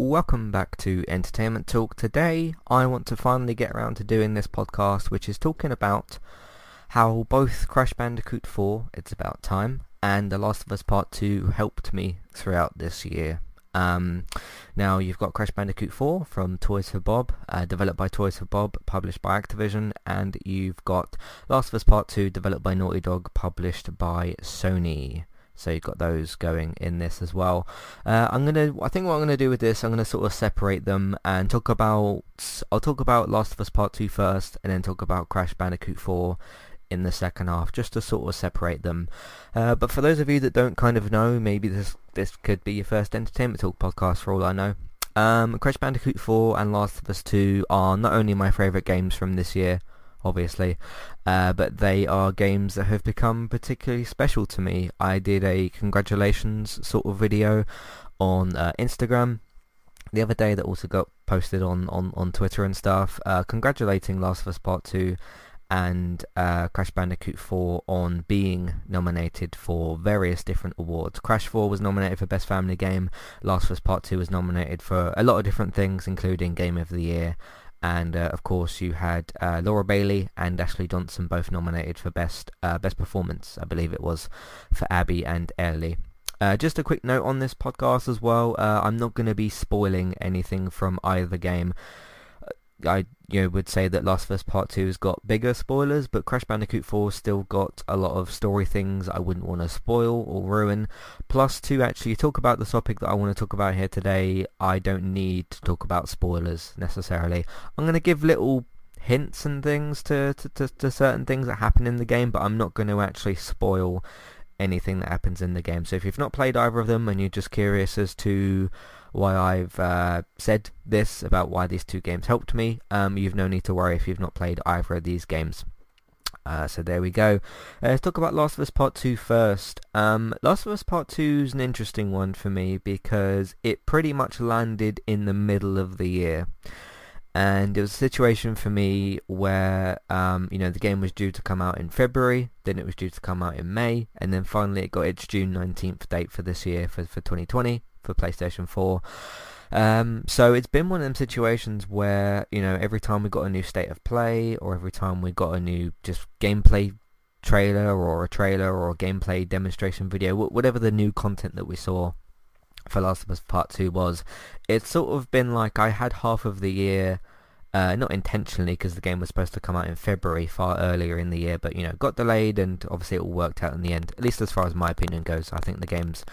Welcome back to Entertainment Talk. Today I want to finally get around to doing this podcast which is talking about how both Crash Bandicoot 4, It's About Time, and The Last of Us Part 2 helped me throughout this year. Um, now you've got Crash Bandicoot 4 from Toys for Bob, uh, developed by Toys for Bob, published by Activision, and you've got Last of Us Part 2, developed by Naughty Dog, published by Sony. So you've got those going in this as well. Uh, I'm gonna, I think what I'm gonna do with this, I'm gonna sort of separate them and talk about. I'll talk about Last of Us Part 2 first, and then talk about Crash Bandicoot 4 in the second half, just to sort of separate them. Uh, but for those of you that don't kind of know, maybe this this could be your first entertainment talk podcast for all I know. Um, Crash Bandicoot 4 and Last of Us 2 are not only my favourite games from this year, obviously, uh, but they are games that have become particularly special to me. I did a congratulations sort of video on uh, Instagram the other day that also got posted on, on, on Twitter and stuff, uh, congratulating Last of Us Part 2 and uh, Crash Bandicoot 4 on being nominated for various different awards. Crash 4 was nominated for Best Family Game, Last of Us Part 2 was nominated for a lot of different things, including Game of the Year, and uh, of course you had uh, Laura Bailey and Ashley Johnson both nominated for Best uh, Best Performance, I believe it was, for Abby and Ellie. Uh, just a quick note on this podcast as well, uh, I'm not going to be spoiling anything from either game. I you know, would say that Last of Us Part 2 has got bigger spoilers, but Crash Bandicoot 4 still got a lot of story things I wouldn't want to spoil or ruin. Plus, to actually talk about the topic that I want to talk about here today, I don't need to talk about spoilers necessarily. I'm going to give little hints and things to, to, to, to certain things that happen in the game, but I'm not going to actually spoil anything that happens in the game. So if you've not played either of them and you're just curious as to why I've uh, said this about why these two games helped me. Um, you've no need to worry if you've not played either of these games. Uh, so there we go. Uh, let's talk about Last of Us Part 2 first. Um, Last of Us Part 2 is an interesting one for me because it pretty much landed in the middle of the year. And it was a situation for me where, um, you know, the game was due to come out in February, then it was due to come out in May, and then finally it got its June 19th date for this year, for, for 2020 for PlayStation 4. Um, so it's been one of them situations where, you know, every time we got a new state of play or every time we got a new just gameplay trailer or a trailer or a gameplay demonstration video, whatever the new content that we saw for Last of Us Part 2 was, it's sort of been like I had half of the year, uh, not intentionally because the game was supposed to come out in February far earlier in the year, but, you know, got delayed and obviously it all worked out in the end, at least as far as my opinion goes. I think the game's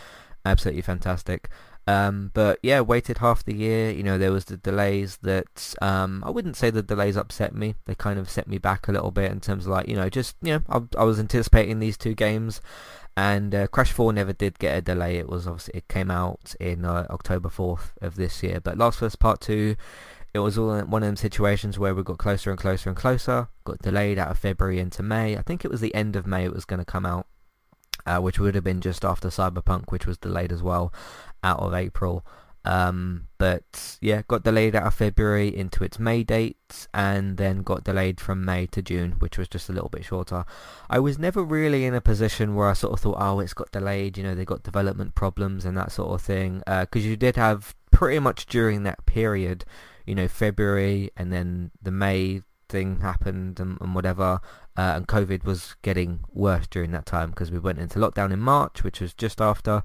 absolutely fantastic. Um, but yeah, waited half the year. You know, there was the delays that um, I wouldn't say the delays upset me. They kind of set me back a little bit in terms of like, you know, just you know, I, I was anticipating these two games, and uh, Crash 4 never did get a delay. It was obviously it came out in uh, October 4th of this year. But Last Us Part 2, it was all one of them situations where we got closer and closer and closer. Got delayed out of February into May. I think it was the end of May it was going to come out uh, which would have been just after Cyberpunk, which was delayed as well, out of April. Um, but yeah, got delayed out of February into its May date, and then got delayed from May to June, which was just a little bit shorter. I was never really in a position where I sort of thought, oh, it's got delayed, you know, they got development problems and that sort of thing, because uh, you did have pretty much during that period, you know, February and then the May thing happened and, and whatever, uh, and COVID was getting worse during that time because we went into lockdown in March, which was just after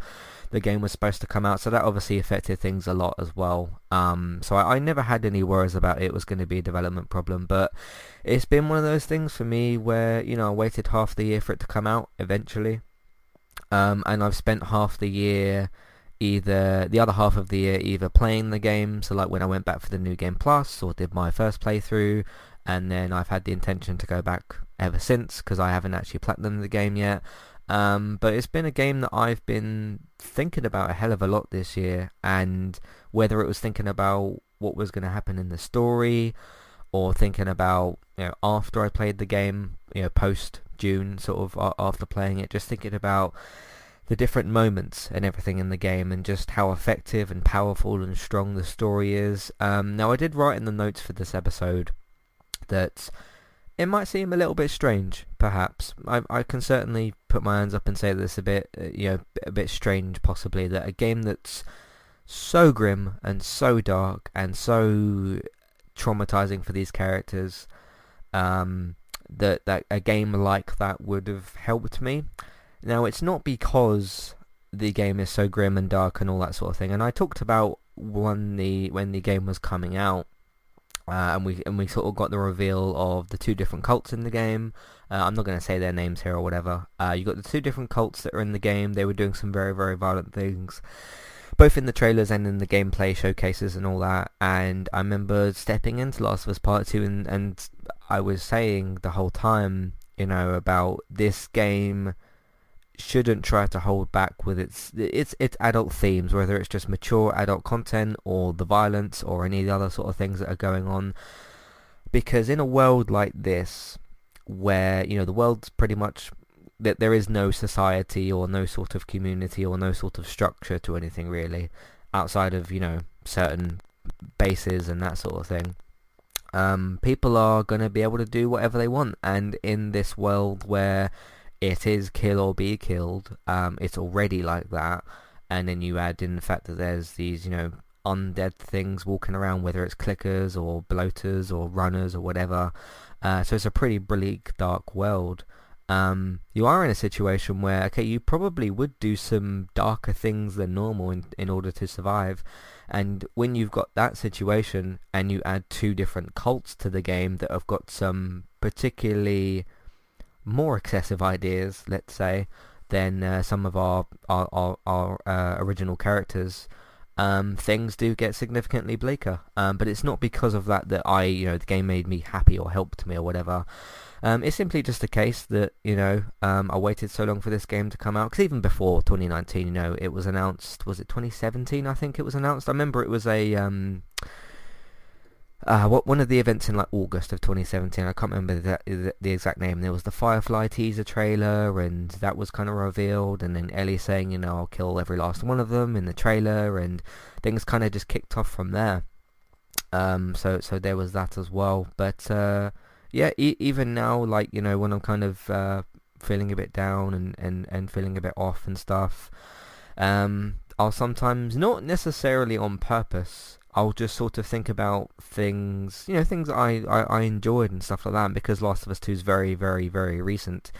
the game was supposed to come out. So that obviously affected things a lot as well. Um, so I, I, never had any worries about it was going to be a development problem, but it's been one of those things for me where you know I waited half the year for it to come out eventually, um, and I've spent half the year either the other half of the year either playing the game so like when I went back for the new game plus or did my first playthrough and then I've had the intention to go back ever since because I haven't actually platinumed the game yet. Um, but it's been a game that I've been thinking about a hell of a lot this year, and whether it was thinking about what was going to happen in the story, or thinking about you know after I played the game, you know post June, sort of after playing it, just thinking about the different moments and everything in the game and just how effective and powerful and strong the story is. Um, now I did write in the notes for this episode that it might seem a little bit strange, perhaps. I, I can certainly put my hands up and say that it's a bit, uh, you know, a bit strange, possibly, that a game that's so grim and so dark and so traumatizing for these characters um, that, that a game like that would have helped me. Now, it's not because the game is so grim and dark and all that sort of thing. And I talked about when the when the game was coming out, uh, and we and we sort of got the reveal of the two different cults in the game. Uh, I'm not going to say their names here or whatever. Uh, you got the two different cults that are in the game. They were doing some very very violent things, both in the trailers and in the gameplay showcases and all that. And I remember stepping into Last of Us Part Two, and and I was saying the whole time, you know, about this game shouldn't try to hold back with its its its adult themes, whether it's just mature adult content or the violence or any other sort of things that are going on. Because in a world like this, where you know the world's pretty much that there is no society or no sort of community or no sort of structure to anything really, outside of you know certain bases and that sort of thing. Um, people are going to be able to do whatever they want, and in this world where it is kill or be killed. Um, it's already like that, and then you add in the fact that there's these, you know, undead things walking around, whether it's clickers or bloaters or runners or whatever. Uh, so it's a pretty bleak, dark world. Um, you are in a situation where, okay, you probably would do some darker things than normal in, in order to survive. And when you've got that situation and you add two different cults to the game that have got some particularly more excessive ideas, let's say, than uh, some of our our our, our uh, original characters, um, things do get significantly bleaker. Um, but it's not because of that that I, you know, the game made me happy or helped me or whatever. Um, it's simply just a case that you know um, I waited so long for this game to come out because even before 2019, you know, it was announced. Was it 2017? I think it was announced. I remember it was a um, uh, what one of the events in like August of 2017, I can't remember the, the, exact name. There was the Firefly teaser trailer, and that was kind of revealed. And then Ellie saying, you know, I'll kill every last one of them in the trailer, and things kind of just kicked off from there. Um, so so there was that as well. But uh, yeah, e- even now, like you know, when I'm kind of uh, feeling a bit down and, and, and feeling a bit off and stuff, um, I'll sometimes not necessarily on purpose I'll just sort of think about things, you know, things I, I, I enjoyed and stuff like that. And because Last of Us 2 is very, very, very recent,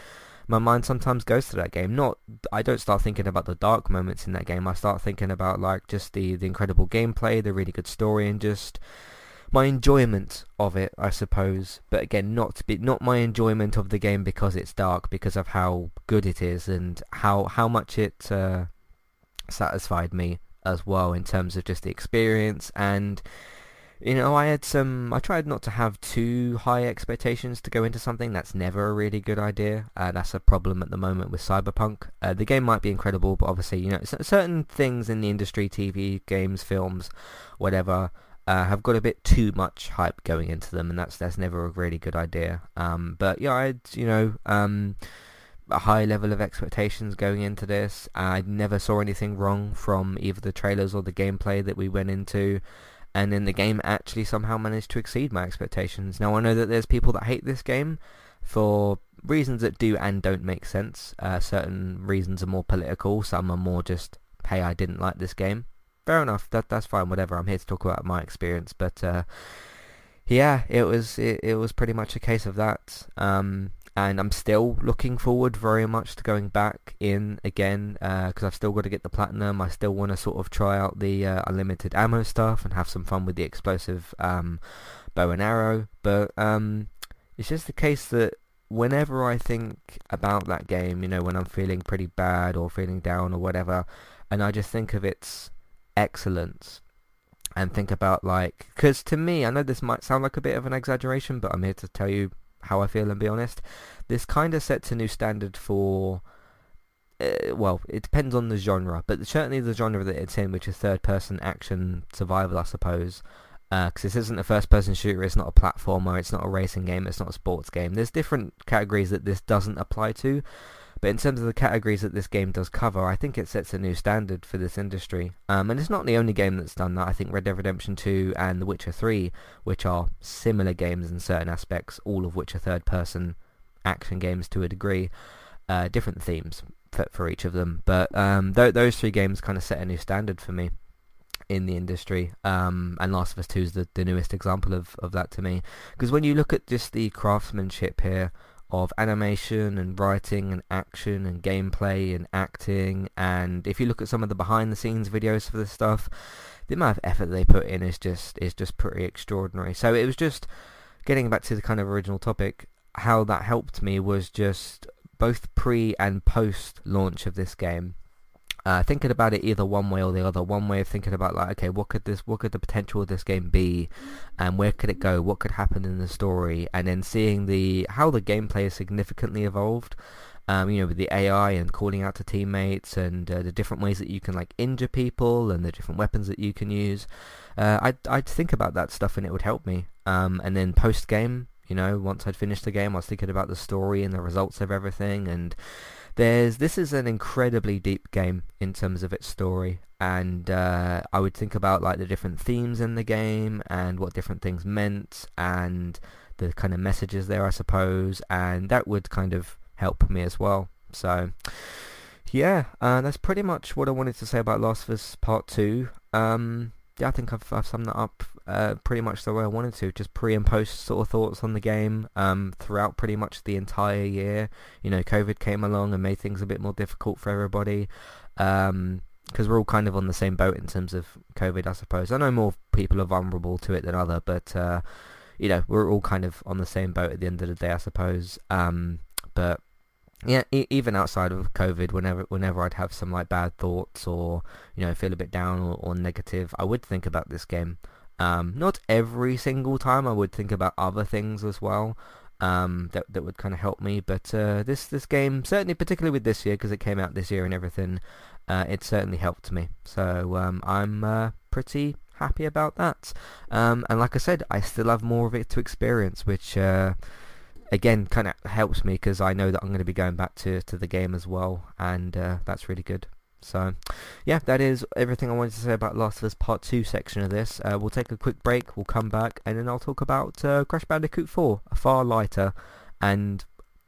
my mind sometimes goes to that game. Not, I don't start thinking about the dark moments in that game. I start thinking about like just the, the incredible gameplay, the really good story, and just my enjoyment of it, I suppose. But again, not be, not my enjoyment of the game because it's dark, because of how good it is and how how much it uh, satisfied me as well in terms of just the experience. And you know I had some I tried not to have too high expectations to go into something. That's never a really good idea. Uh, that's a problem at the moment with Cyberpunk. Uh, the game might be incredible but obviously you know certain things in the industry TV games films whatever uh, have got a bit too much hype going into them and that's that's never a really good idea. Um, but yeah I you know um, a high level of expectations going into this. I never saw anything wrong from either the trailers or the gameplay that we went into. And then the game actually somehow managed to exceed my expectations. Now I know that there's people that hate this game for reasons that do and don't make sense. Uh, certain reasons are more political, some are more just, hey, I didn't like this game. Fair enough, that that's fine, whatever. I'm here to talk about my experience, but uh, yeah, it was it, it was pretty much a case of that. Um, and I'm still looking forward very much to going back in again because uh, I've still got to get the platinum. I still want to sort of try out the uh, unlimited ammo stuff and have some fun with the explosive um, bow and arrow. But um, it's just the case that whenever I think about that game, you know, when I'm feeling pretty bad or feeling down or whatever, and I just think of its excellence and think about like, because to me, I know this might sound like a bit of an exaggeration, but I'm here to tell you how I feel and be honest. This kind of sets a new standard for, uh, well, it depends on the genre, but certainly the genre that it's in, which is third-person action survival, I suppose. Because uh, this isn't a first-person shooter, it's not a platformer, it's not a racing game, it's not a sports game. There's different categories that this doesn't apply to, but in terms of the categories that this game does cover, I think it sets a new standard for this industry. Um, and it's not the only game that's done that. I think Red Dead Redemption 2 and The Witcher 3, which are similar games in certain aspects, all of which are third-person action games to a degree, uh, different themes for, for, each of them. But um, th- those three games kind of set a new standard for me in the industry. Um, and Last of Us 2 is the, the newest example of, of that to me. Because when you look at just the craftsmanship here of animation and writing and action and gameplay and acting, and if you look at some of the behind the scenes videos for this stuff, the amount of effort they put in is just is just pretty extraordinary. So it was just getting back to the kind of original topic. How that helped me was just both pre and post launch of this game uh, thinking about it either one way or the other. One way of thinking about like, okay, what could this, what could the potential of this game be, and where could it go? What could happen in the story? And then seeing the how the gameplay has significantly evolved. Um, you know, with the AI and calling out to teammates and uh, the different ways that you can like injure people and the different weapons that you can use. Uh, I'd I'd think about that stuff and it would help me. Um, and then post game, you know, once I'd finished the game, I was thinking about the story and the results of everything and there's this is an incredibly deep game in terms of its story, and uh, I would think about like the different themes in the game and what different things meant and the kind of messages there, I suppose, and that would kind of help me as well. So. Yeah, uh, that's pretty much what I wanted to say about Last of Us Part 2. Um, yeah, I think I've, I've summed that up uh, pretty much the way I wanted to. Just pre and post sort of thoughts on the game um, throughout pretty much the entire year. You know, COVID came along and made things a bit more difficult for everybody. Um, because we're all kind of on the same boat in terms of COVID, I suppose. I know more people are vulnerable to it than other, but uh, you know we're all kind of on the same boat at the end of the day, I suppose. Um, but yeah, e- even outside of COVID, whenever whenever I'd have some like bad thoughts or you know feel a bit down or, or negative, I would think about this game. Um, not every single time. I would think about other things as well. Um, that that would kind of help me. But uh, this this game, certainly particularly with this year because it came out this year and everything, uh, it certainly helped me. So um, I'm uh, pretty happy about that. Um, and like I said, I still have more of it to experience, which uh, again kind of helps me because I know that I'm going to be going back to, to the game as well, and uh, that's really good. So, yeah, that is everything I wanted to say about Last of Us Part 2 section of this. Uh, we'll take a quick break, we'll come back, and then I'll talk about uh, Crash Bandicoot 4, a far lighter and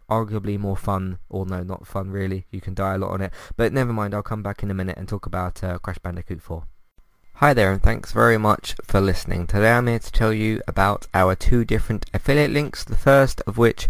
arguably more fun, or no, not fun really, you can die a lot on it, but never mind, I'll come back in a minute and talk about uh, Crash Bandicoot 4. Hi there and thanks very much for listening. Today I'm here to tell you about our two different affiliate links. The first of which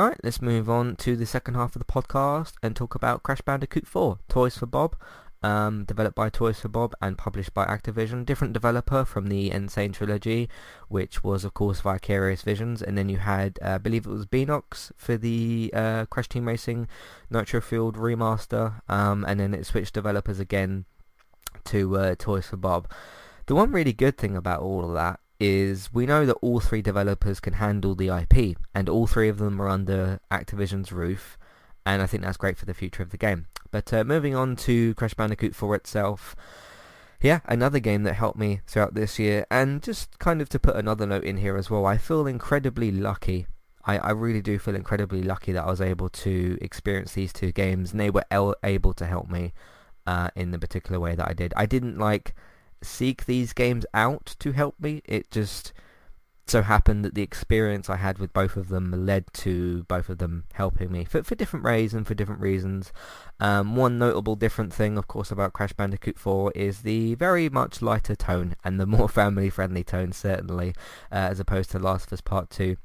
Alright, let's move on to the second half of the podcast and talk about Crash Bandicoot 4, Toys for Bob. Um, developed by Toys for Bob and published by Activision. Different developer from the N. Sane trilogy, which was of course Vicarious Visions, and then you had, uh, I believe it was Beenox for the uh, Crash Team Racing Nitro Fueled remaster, um, and then it switched developers again to uh, Toys for Bob. The one really good thing about all of that is we know that all three developers can handle the IP, and all three of them are under Activision's roof, and I think that's great for the future of the game. But uh, moving on to Crash Bandicoot 4 itself, yeah, another game that helped me throughout this year, and just kind of to put another note in here as well, I feel incredibly lucky. I, I really do feel incredibly lucky that I was able to experience these two games, and they were el- able to help me uh, in the particular way that I did. I didn't like seek these games out to help me. It just so happened that the experience I had with both of them led to both of them helping me for, for different ways and for different reasons. Um, one notable different thing, of course, about Crash Bandicoot 4 is the very much lighter tone and the more family-friendly tone, certainly, uh, as opposed to Last of Us Part 2.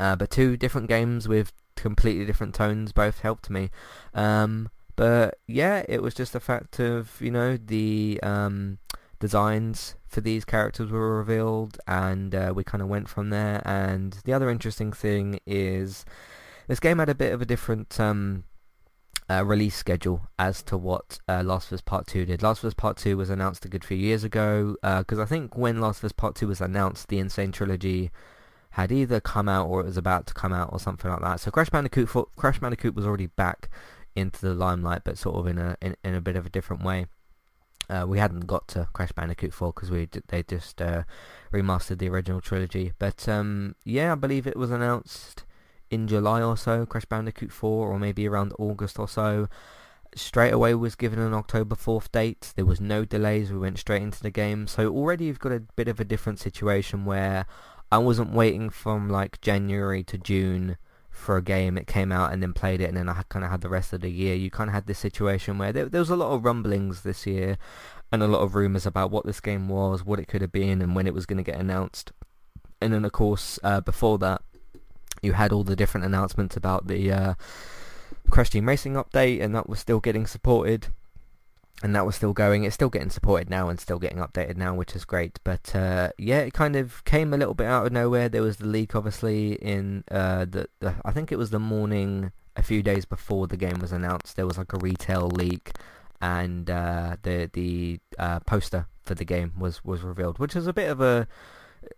Uh, but two different games with completely different tones both helped me. Um, but yeah, it was just a fact of, you know, the... Um, designs for these characters were revealed and uh, we kind of went from there and the other interesting thing is this game had a bit of a different um, uh, release schedule as to what uh, Last of Us Part 2 did. Last of Us Part 2 was announced a good few years ago because uh, I think when Last of Us Part 2 was announced the N. Sane Trilogy had either come out or it was about to come out or something like that. So Crash Bandicoot, Crash Bandicoot was already back into the limelight but sort of in a in, in a bit of a different way. Uh, we hadn't got to Crash Bandicoot 4 because we they just uh, remastered the original trilogy. But um, yeah, I believe it was announced in July or so, Crash Bandicoot 4, or maybe around August or so. Straight away was given an October 4th date. There was no delays. We went straight into the game. So already you've got a bit of a different situation where I wasn't waiting from like January to June for a game. It came out and then played it, and then I kind of had the rest of the year. You kind of had this situation where there, there was a lot of rumblings this year, and a lot of rumors about what this game was, what it could have been, and when it was going to get announced. And then, of course, uh, before that, you had all the different announcements about the uh, Crash Team Racing update, and that was still getting supported and that was still going. It's still getting supported now and still getting updated now, which is great. But uh, yeah, it kind of came a little bit out of nowhere. There was the leak, obviously, in uh, the, the I think it was the morning a few days before the game was announced. There was like a retail leak, and uh, the the uh, poster for the game was was revealed, which is a bit of a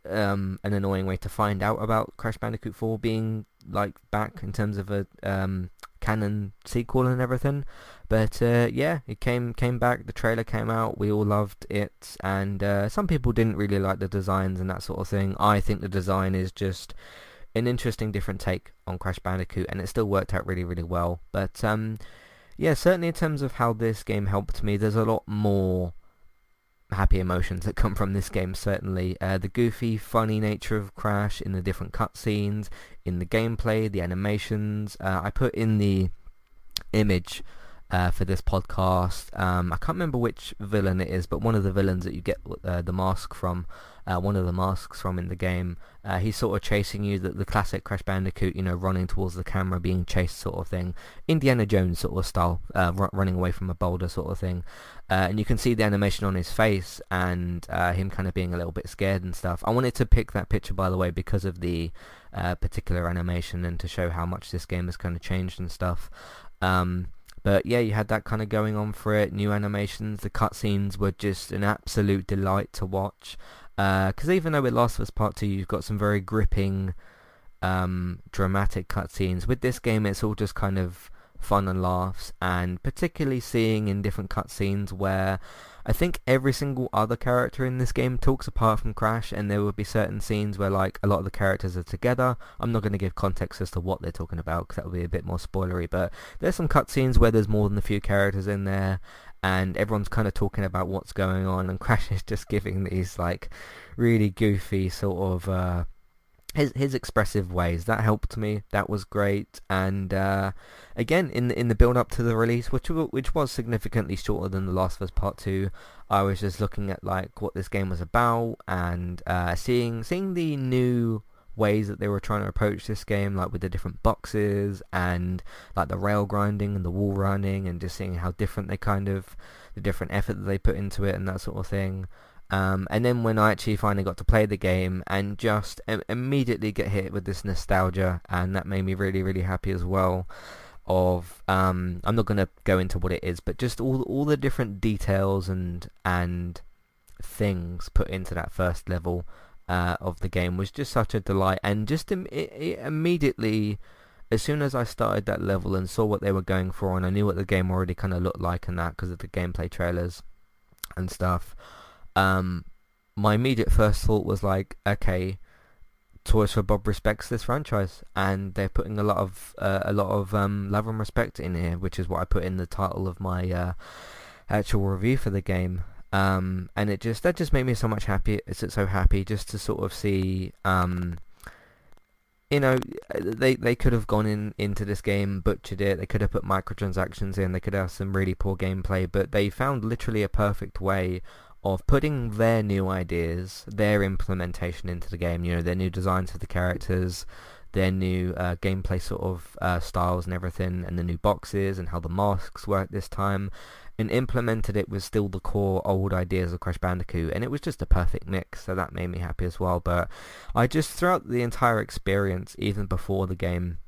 um, an annoying way to find out about Crash Bandicoot 4 being like back in terms of a um, canon sequel and everything. But uh, yeah, it came came back. The trailer came out. We all loved it, and uh, some people didn't really like the designs and that sort of thing. I think the design is just an interesting, different take on Crash Bandicoot, and it still worked out really, really well. But um, yeah, certainly in terms of how this game helped me, there's a lot more happy emotions that come from this game certainly. Uh, the goofy, funny nature of Crash in the different cutscenes, in the gameplay, the animations. Uh, I put in the image uh, for this podcast. Um, I can't remember which villain it is, but one of the villains that you get uh, the mask from, uh, one of the masks from in the game, uh, he's sort of chasing you, the, the classic Crash Bandicoot, you know, running towards the camera, being chased sort of thing. Indiana Jones sort of style, uh, r- running away from a boulder sort of thing. Uh, and you can see the animation on his face and him kind of being a little bit scared and stuff. I wanted to pick that picture, by the way, because of the particular animation and to show how much this game has kind of changed and stuff. Um, but yeah, you had that kind of going on for it. New animations, the cutscenes were just an absolute delight to watch. Because uh, even though with Last of Us Part 2 you've got some very gripping, um, dramatic cutscenes, with this game it's all just kind of fun and laughs. And particularly seeing in different cutscenes where I think every single other character in this game talks apart from Crash, and there will be certain scenes where like a lot of the characters are together. I'm not going to give context as to what they're talking about because that would be a bit more spoilery. But there's some cutscenes where there's more than a few characters in there, and everyone's kind of talking about what's going on, and Crash is just giving these like really goofy sort of. Uh, his his expressive ways that helped me. That was great, and uh, again in the, in the build up to the release, which which was significantly shorter than the Last of Us Part Two, I was just looking at like what this game was about and uh, seeing seeing the new ways that they were trying to approach this game, like with the different boxes and like the rail grinding and the wall running, and just seeing how different they kind of the different effort that they put into it and that sort of thing. Um, and then when I actually finally got to play the game and just Im- immediately get hit with this nostalgia, and that made me really, really happy as well. Of um, I'm not going to go into what it is, but just all all the different details and and things put into that first level uh, of the game was just such a delight, and just Im- it, immediately, as soon as I started that level and saw what they were going for, and I knew what the game already kind of looked like and that because of the gameplay trailers and stuff, um, my immediate first thought was like, okay, Toys for Bob respects this franchise, and they're putting a lot of uh, a lot of um, love and respect in here, which is what I put in the title of my uh, actual review for the game. Um, and it just that just made me so much happy. So happy just to sort of see, um, you know, they they could have gone in into this game, butchered it. They could have put microtransactions in. They could have some really poor gameplay, but they found literally a perfect way of putting their new ideas, their implementation into the game. You know, their new designs for the characters, their new uh, gameplay sort of uh, styles and everything, and the new boxes and how the masks work this time, and implemented it with still the core old ideas of Crash Bandicoot, and it was just a perfect mix, so that made me happy as well. But I just, throughout the entire experience, even before the game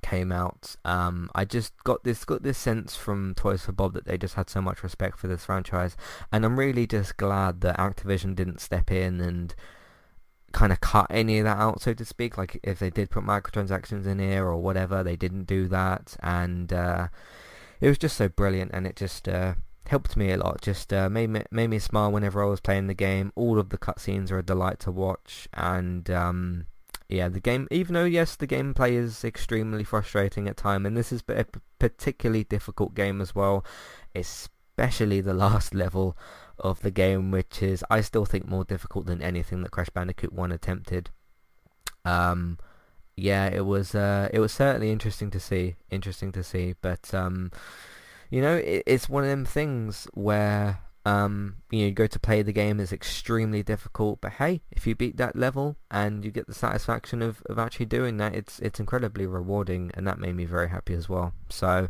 came out, um, I just got this got this sense from Toys for Bob that they just had so much respect for this franchise, and I'm really just glad that Activision didn't step in and kind of cut any of that out, so to speak. Like if they did put microtransactions in here or whatever, they didn't do that, and uh, it was just so brilliant, and it just uh, helped me a lot. Just uh, made me made me smile whenever I was playing the game. All of the cutscenes are a delight to watch, and um, yeah, the game. Even though yes, the gameplay is extremely frustrating at time, and this is a particularly difficult game as well, especially the last level of the game, which is I still think more difficult than anything that Crash Bandicoot One attempted. Um, yeah, it was uh, it was certainly interesting to see, interesting to see. But um, you know, it, it's one of them things where um, you know, you go to play the game is extremely difficult. But hey, if you beat that level and you get the satisfaction of, of actually doing that, it's it's incredibly rewarding, and that made me very happy as well. So,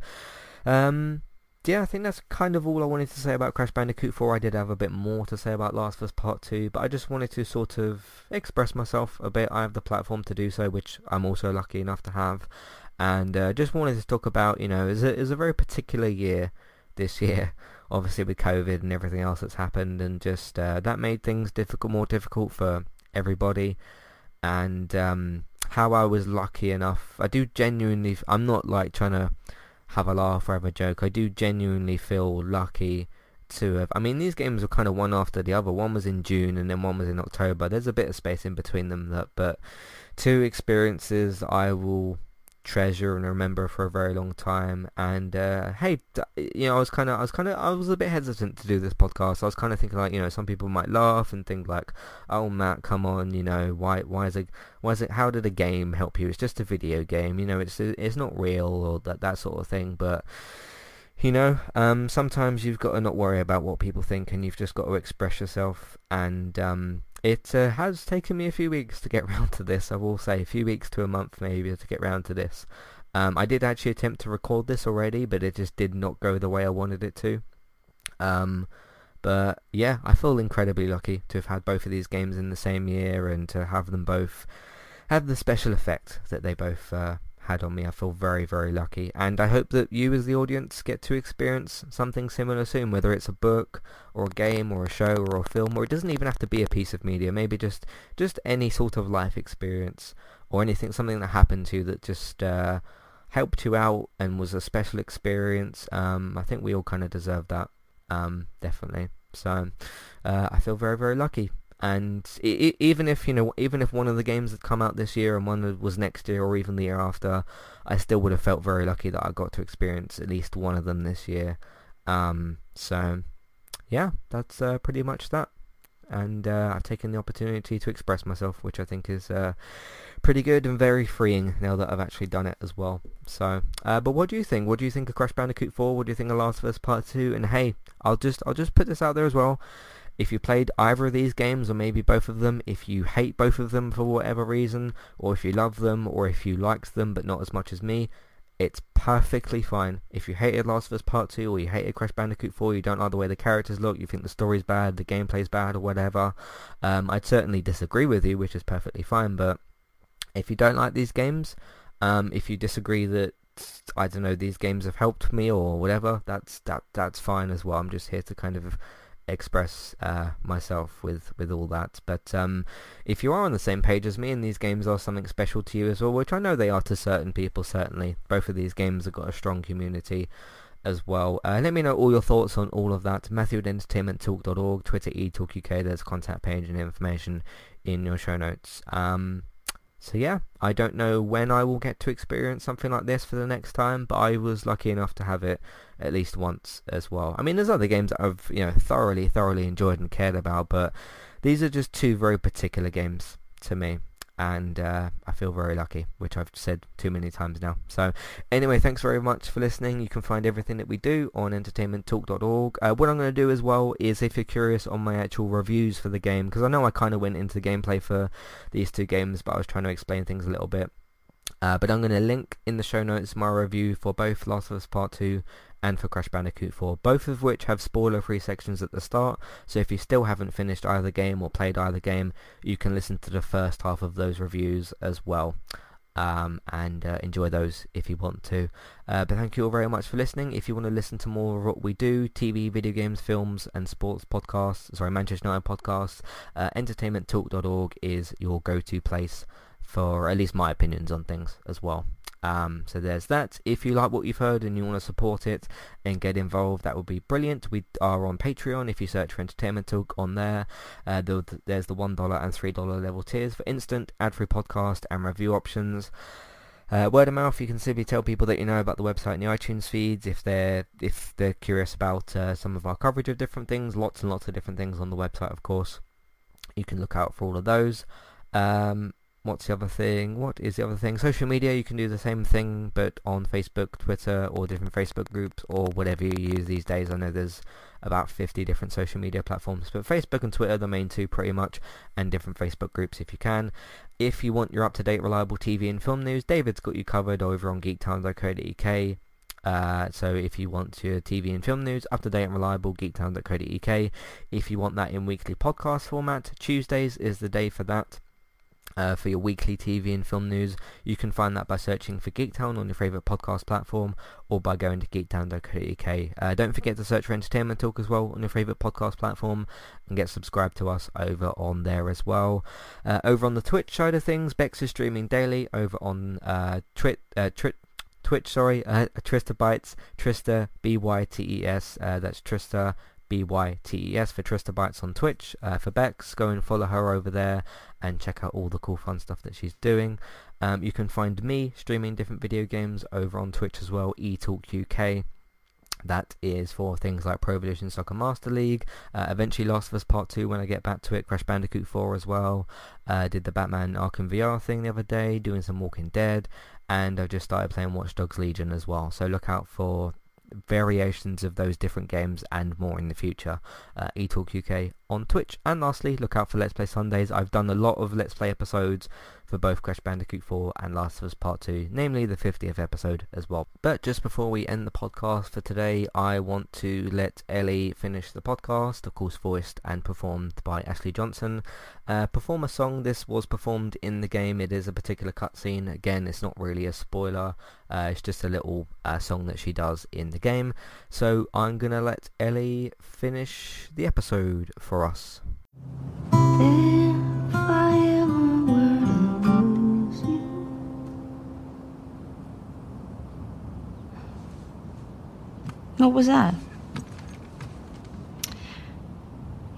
um, yeah, I think that's kind of all I wanted to say about Crash Bandicoot 4. I did have a bit more to say about Last of Us Part 2, but I just wanted to sort of express myself a bit. I have the platform to do so, which I'm also lucky enough to have. And uh, just wanted to talk about, you know, it's a, it's a very particular year this year, obviously with COVID and everything else that's happened, and just uh, that made things difficult, more difficult for everybody. And um, how I was lucky enough, I do genuinely, I'm not like trying to have a laugh or have a joke. I do genuinely feel lucky to have. I mean, these games were kind of one after the other. One was in June and then one was in October. There's a bit of space in between them, that, but two experiences I will treasure and remember for a very long time. And uh, hey, you know, I was kind of, I was kind of, I was a bit hesitant to do this podcast. I was kind of thinking like, you know, some people might laugh and think like, oh Matt, come on, you know, why, why is it, why is it, how did a game help you? It's just a video game, you know, it's, it's not real or that, that sort of thing. But you know, um, sometimes you've got to not worry about what people think, and you've just got to express yourself. And um, it uh, has taken me a few weeks to get round to this, I will say. A few weeks to a month maybe to get round to this. Um, I did actually attempt to record this already, but it just did not go the way I wanted it to. Um, but yeah, I feel incredibly lucky to have had both of these games in the same year and to have them both have the special effect that they both uh, had on me. I feel very, very lucky. And I hope that you as the audience get to experience something similar soon, whether it's a book or a game or a show or a film, or it doesn't even have to be a piece of media, maybe just, just any sort of life experience or anything, something that happened to you that just uh, helped you out and was a special experience. Um, I think we all kind of deserve that, um, definitely. So uh, I feel very, very lucky and it, even if you know even if one of the games had come out this year and one was next year or even the year after I still would have felt very lucky that I got to experience at least one of them this year. Um, so yeah that's uh, pretty much that. And uh, I've taken the opportunity to express myself which I think is uh, pretty good and very freeing now that I've actually done it as well. So uh, but what do you think? What do you think of Crash Bandicoot 4 what do you think of Last of Us Part 2 and hey I'll just I'll just put this out there as well if you played either of these games, or maybe both of them, if you hate both of them for whatever reason, or if you love them, or if you liked them but not as much as me, it's perfectly fine. If you hated Last of Us Part 2 or you hated Crash Bandicoot 4, you don't like the way the characters look, you think the story's bad, the gameplay's bad or whatever, um, I'd certainly disagree with you, which is perfectly fine, but if you don't like these games, um, if you disagree that I don't know these games have helped me or whatever, that's that that's fine as well. I'm just here to kind of express uh, myself with with all that. But um, if you are on the same page as me and these games are something special to you as well, which I know they are to certain people, certainly. Both of these games have got a strong community as well. Uh, let me know all your thoughts on all of that. Matthew at entertainmenttalk.org, Twitter eTalkUK, there's a contact page and information in your show notes. Um, so yeah, I don't know when I will get to experience something like this for the next time, but I was lucky enough to have it at least once as well. I mean, there's other games that I've you know thoroughly, thoroughly enjoyed and cared about, but these are just two very particular games to me and uh, I feel very lucky, which I've said too many times now. So anyway, thanks very much for listening. You can find everything that we do on entertainmenttalk.org. Uh, what I'm going to do as well is if you're curious on my actual reviews for the game, because I know I kind of went into the gameplay for these two games, but I was trying to explain things a little bit. Uh, but I'm going to link in the show notes my review for both Last of Us Part 2 and for Crash Bandicoot 4, both of which have spoiler-free sections at the start, so if you still haven't finished either game or played either game, you can listen to the first half of those reviews as well. Um, and uh, enjoy those if you want to. Uh, but thank you all very much for listening. If you want to listen to more of what we do, TV, video games, films and sports podcasts, sorry, Manchester United podcasts, uh, entertainmenttalk.org is your go-to place for at least my opinions on things as well. Um, so there's that. If you like what you've heard and you want to support it and get involved, that would be brilliant. We are on Patreon. If you search for Entertainment Talk on there, uh, there's the $1 and $3 level tiers for instant ad-free podcast and review options. Uh, word of mouth, you can simply tell people that you know about the website and the iTunes feeds if they're if they're curious about uh, some of our coverage of different things. Lots and lots of different things on the website, of course. You can look out for all of those. Um, what's the other thing? What is the other thing? Social media, you can do the same thing, but on Facebook, Twitter, or different Facebook groups, or whatever you use these days. I know there's about 50 different social media platforms, but Facebook and Twitter are the main two pretty much, and different Facebook groups if you can. If you want your up-to-date, reliable TV and film news, David's got you covered over on geektown.co.uk. Uh, so if you want your TV and film news, up-to-date and reliable, geektown.co.uk. If you want that in weekly podcast format, Tuesdays is the day for that uh, for your weekly TV and film news. You can find that by searching for Geektown on your favourite podcast platform or by going to geektown.co.uk. Uh, don't forget to search for Entertainment Talk as well on your favourite podcast platform and get subscribed to us over on there as well. Uh, over on the Twitch side of things, Bex is streaming daily over on uh, Twit, uh, Twit, Twitch, sorry, uh, Trista Bytes, Trista, B-Y-T-E-S, uh, that's Trista B-Y-T-E-S for Trista Bytes on Twitch. Uh, for Bex, go and follow her over there and check out all the cool fun stuff that she's doing. Um, you can find me streaming different video games over on Twitch as well, eTalkUK. That is for things like Pro Evolution Soccer Master League, uh, eventually Last of Us Part 2 when I get back to it, Crash Bandicoot 4 as well, uh, did the Batman Arkham VR thing the other day, doing some Walking Dead, and I've just started playing Watch Dogs Legion as well, so look out for variations of those different games and more in the future. Uh, eTalk UK on Twitch. And lastly, look out for Let's Play Sundays. I've done a lot of Let's Play episodes for both Crash Bandicoot 4 and Last of Us Part 2, namely the 50th episode as well. But just before we end the podcast for today, I want to let Ellie finish the podcast, of course voiced and performed by Ashley Johnson. Uh, perform a song, this was performed in the game, it is a particular cutscene, again it's not really a spoiler, uh, it's just a little uh, song that she does in the game. So I'm gonna let Ellie finish the episode for us. What was that?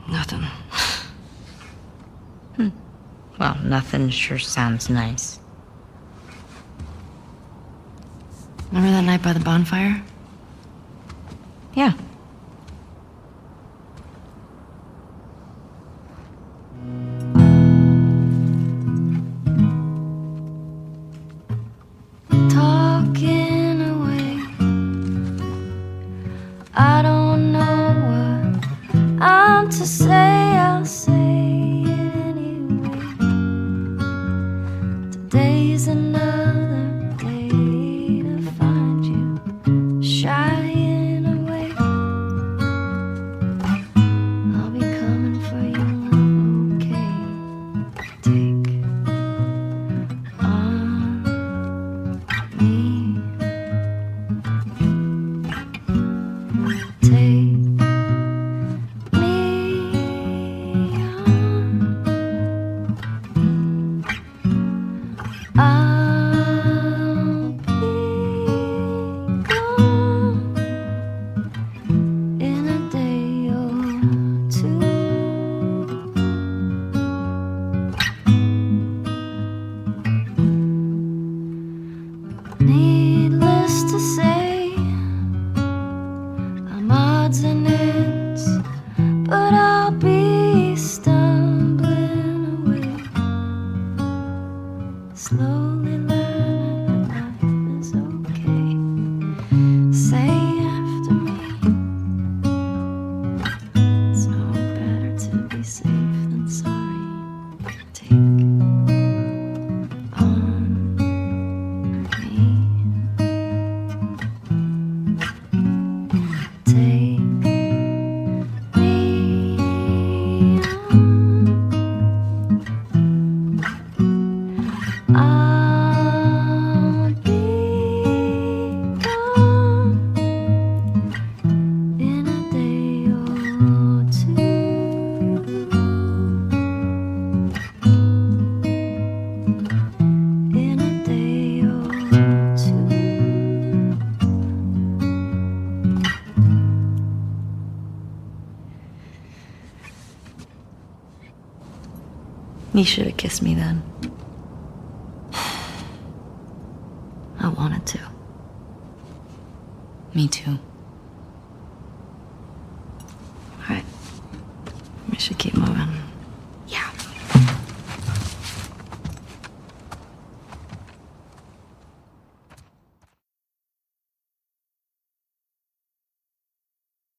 Nothing. hmm. Well, nothing sure sounds nice. Remember that night by the bonfire? Yeah. You should have kissed me then. I wanted to. Me too.